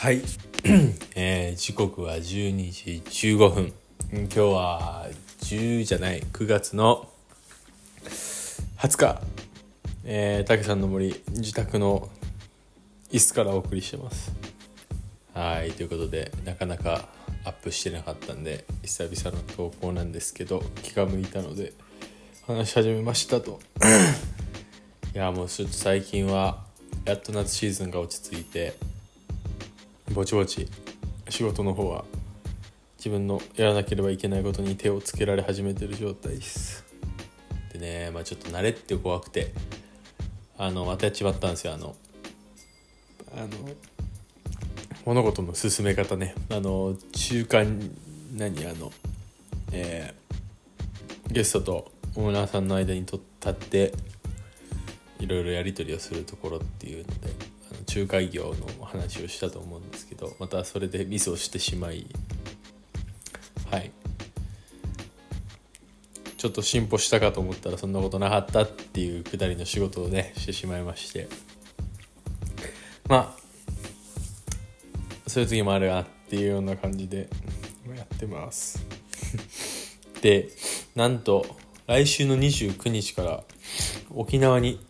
はい、えー時刻は12時15分。うん今日は10じゃない。9月の20日。えー、竹さんの森自宅の椅子からお送りしてます。はいということでなかなかアップしてなかったんで久々の投稿なんですけど気が向いたので話し始めましたと。いやもうちょっと最近はやっと夏シーズンが落ち着いてぼちぼち仕事の方は自分のやらなければいけないことに手をつけられ始めてる状態です。でねまあちょっと慣れって怖くてあのまたやっちまったんですよ。あのあの物事の進め方ね。あの中間何あのえーゲストとオーナーさんの間に立っていろいろやり取りをするところっていうので。仲介業の話をしたと思うんですけどまたそれでミスをしてしまいはい。ちょっと進歩したかと思ったらそんなことなかったっていうくだりの仕事をねしてしまいまして。まあそういう時もあるなっていうような感じでやってます。でなんと来週の29日から沖縄に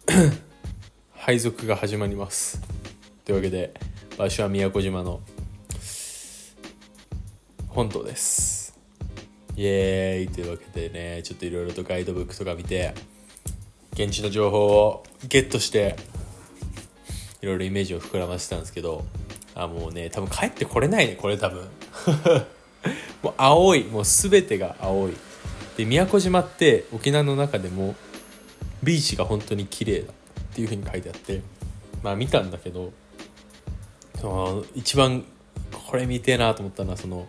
配属が始まります。というわけで場所は宮古島の本島です。イエーイ。というわけでねちょっといろいろとガイドブックとか見て現地の情報をゲットしていろいろイメージを膨らませたんですけどあもうね多分帰ってこれないねこれ多分。もう青いもう全てが青い。で宮古島って沖縄の中でもビーチが本当に綺麗だっていう風に書いてあってまあ見たんだけどその一番これ見てえなと思ったのはその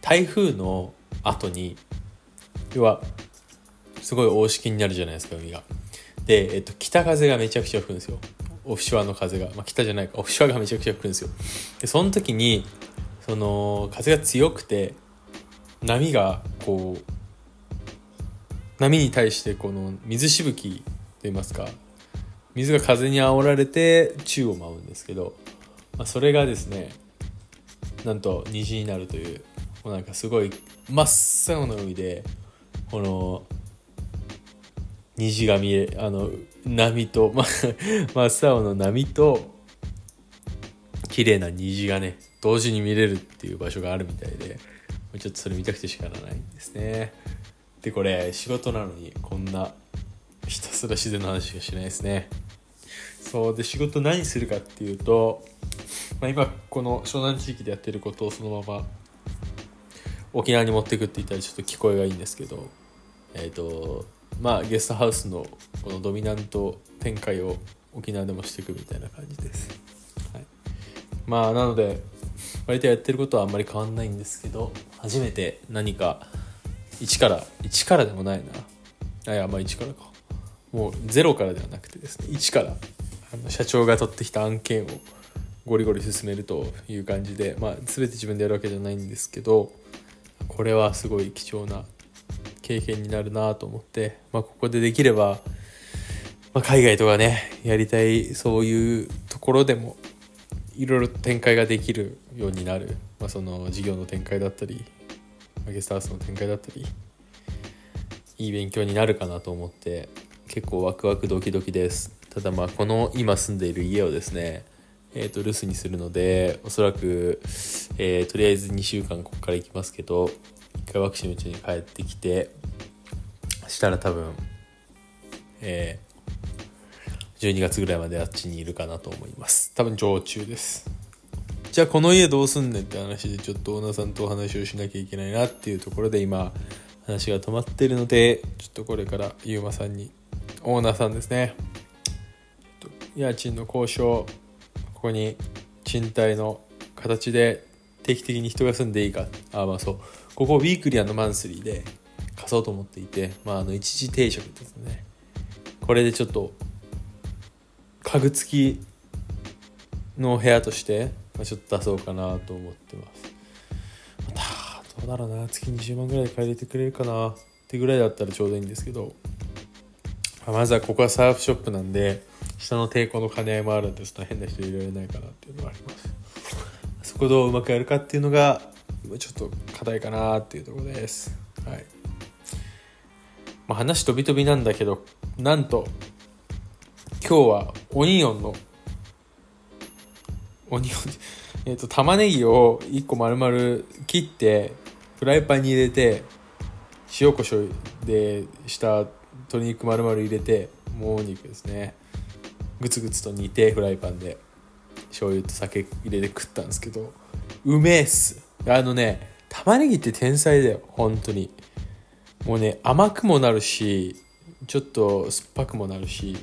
台風の後に要はすごい大しきになるじゃないですか海が。で、えっと、北風がめちゃくちゃ吹くんですよ。オフショアの風が、まあ、北じゃないかオフショアがめちゃくちゃ吹くんですよ。でその時にその風が強くて波がこう波に対してこの水しぶきと言いますか水が風に煽られて宙を舞うんですけど、まあ、それがですねなんと虹になるというもうなんかすごい真っ青な海でこの虹が見えあの波と、ま、真っ青の波と綺麗な虹がね同時に見れるっていう場所があるみたいでちょっとそれ見たくて仕方ないんですね。でこれ仕事なのにこんなひたすら自然の話しかしないですね。そうで仕事何するかっていうと、まあ、今この湘南地域でやってることをそのまま沖縄に持ってくって言ったらちょっと聞こえがいいんですけどえっ、とまあゲストハウスのこのドミナント展開を沖縄でもしていくみたいな感じです、はい、まあなので割とやってることはあんまり変わんないんですけど初めて何か1から1からでもないな。あいやまあ1からか。もう0からではなくてですね1からあの社長が取ってきた案件をゴリゴリ進めるという感じでまあ全て自分でやるわけじゃないんですけどこれはすごい貴重な経験になるなと思って、まあ、ここでできれば、まあ、海外とかねやりたいそういうところでもいろいろ展開ができるようになる、まあ、その事業の展開だったりゲストハウスの展開だったりいい勉強になるかなと思って結構ワクワクドキドキです。ただまあこの今住んでいる家をですねえー、と留守にするのでおそらく、えーとりあえず2週間ここから行きますけど一回ワクチン打ちに帰ってきてしたら多分、えー12月ぐらいまであっちにいるかなと思います。多分常駐です。じゃあこの家どうすんねんって話でちょっとオーナーさんとお話をしなきゃいけないなっていうところで今話が止まってるのでちょっとこれからゆうまさんにオーナーさんですね。家賃の交渉ここに賃貸の形で定期的に人が住んでいいか。あまあそう。ここウィークリーマンスリーで貸そうと思っていてまああの一時定食ですね。これでちょっと家具付きの部屋として、ちょっと出そうかなと思ってます。またどうだろうな。月20万ぐらいで借りてくれるかな。ってぐらいだったらちょうどいいんですけど。まずはここはサーフショップなんで下の抵抗の兼ね合いもあるんですと変な人入れられないかなっていうのがあります。そこどううまくやるかっていうのがちょっと課題かなっていうところです。はい、まあ、話飛び飛びなんだけどなんと今日はオニオンのオニオンえっ、と玉ねぎを1個丸々切ってフライパンに入れて塩コショウでした鶏肉丸々入れてもも肉ですね。グツグツと煮てフライパンで醤油と酒入れて食ったんですけどうめえっす。あのね玉ねぎって天才だよ本当に。もうね甘くもなるしちょっと酸っぱくもなるし。い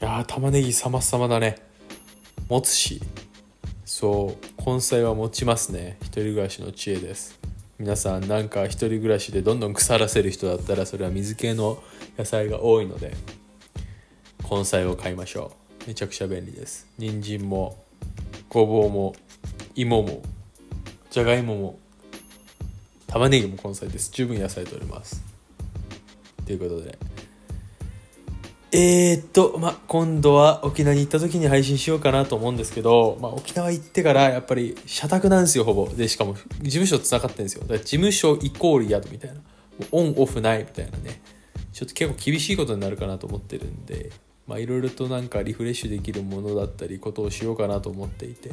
やー玉ねぎ様々だね。持つし。そう根菜は持ちますね。一人暮らしの知恵です。皆さんなんか一人暮らしでどんどん腐らせる人だったらそれは水系の野菜が多いので。根菜を買いましょうめちゃくちゃ便利です人参もごぼうも芋もじゃがいもも玉ねぎも根菜です十分野菜取れますということでえー、っと、ま、今度は沖縄に行った時に配信しようかなと思うんですけど、まあ、沖縄行ってからやっぱり社宅なんですよ、ほぼ。で、しかも事務所繋がってるんですよ。だから事務所イコール宿みたいな。オンオフないみたいなね。ちょっと結構厳しいことになるかなと思ってるんで、いろいろとなんかリフレッシュできるものだったり、ことをしようかなと思っていて、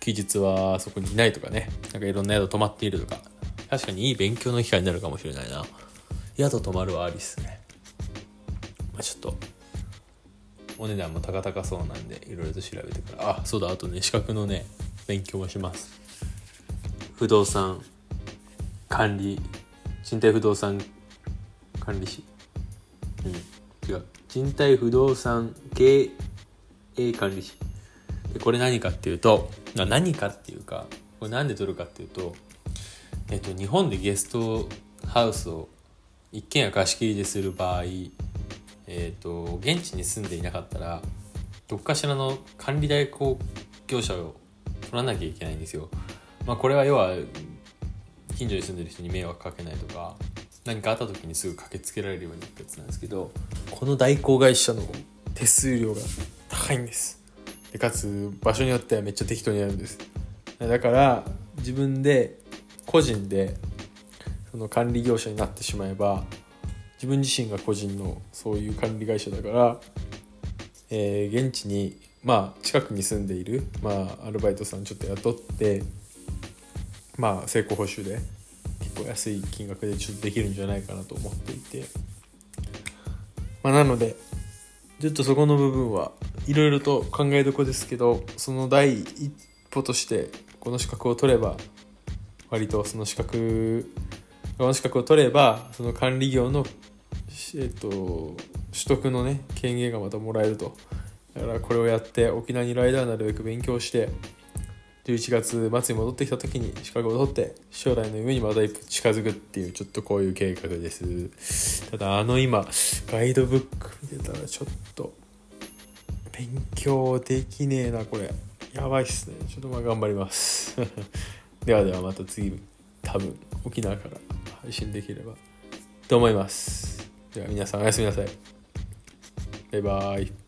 期日はそこにいないとかね、なんかいろんな宿泊まっているとか、確かにいい勉強の機会になるかもしれないな。宿泊まるはありっすね。まあ、ちょっとお値段も高々そうなんでいろいろと調べてからあそうだ。あとね資格のね勉強もします。不動産管理賃貸不動産管理士。うん違う賃貸不動産経営管理士でこれ何かっていうと何かっていうかこれなんで取るかっていうとえっと日本でゲストハウスを一軒家貸し切りでする場合えーと、現地に住んでいなかったらどっかしらの管理代行業者を取らなきゃいけないんですよ。まあ、これは要は近所に住んでる人に迷惑かけないとか何かあった時にすぐ駆けつけられるようにってやつなんですけどこの代行会社の手数料が高いんです。でかつ場所によってはめっちゃ適当にやるんです。だから自分で個人でその管理業者になってしまえば自分自身が個人のそういう管理会社だから、えー、現地にまあ近くに住んでいる、まあ、アルバイトさんちょっと雇ってまあ成功報酬で構安い金額でちょっとできるんじゃないかなと思っていて、まあ、なのでちょっとそこの部分はいろいろと考えどこですけどその第一歩としてこの資格を取れば割とその資格この資格を取ればその管理業のえっと、取得のね権限がまたもらえると。だからこれをやって沖縄にいる間はなるべく勉強して11月末に戻ってきた時に資格を取って将来の夢にまた一歩近づくっていうちょっとこういう計画です。ただあの今ガイドブック見てたらちょっと勉強できねえなこれ。やばいっすね。ちょっとまあ頑張ります。ではではまた次多分沖縄から配信できればと思います。では皆さんおやすみなさい。バイバイ。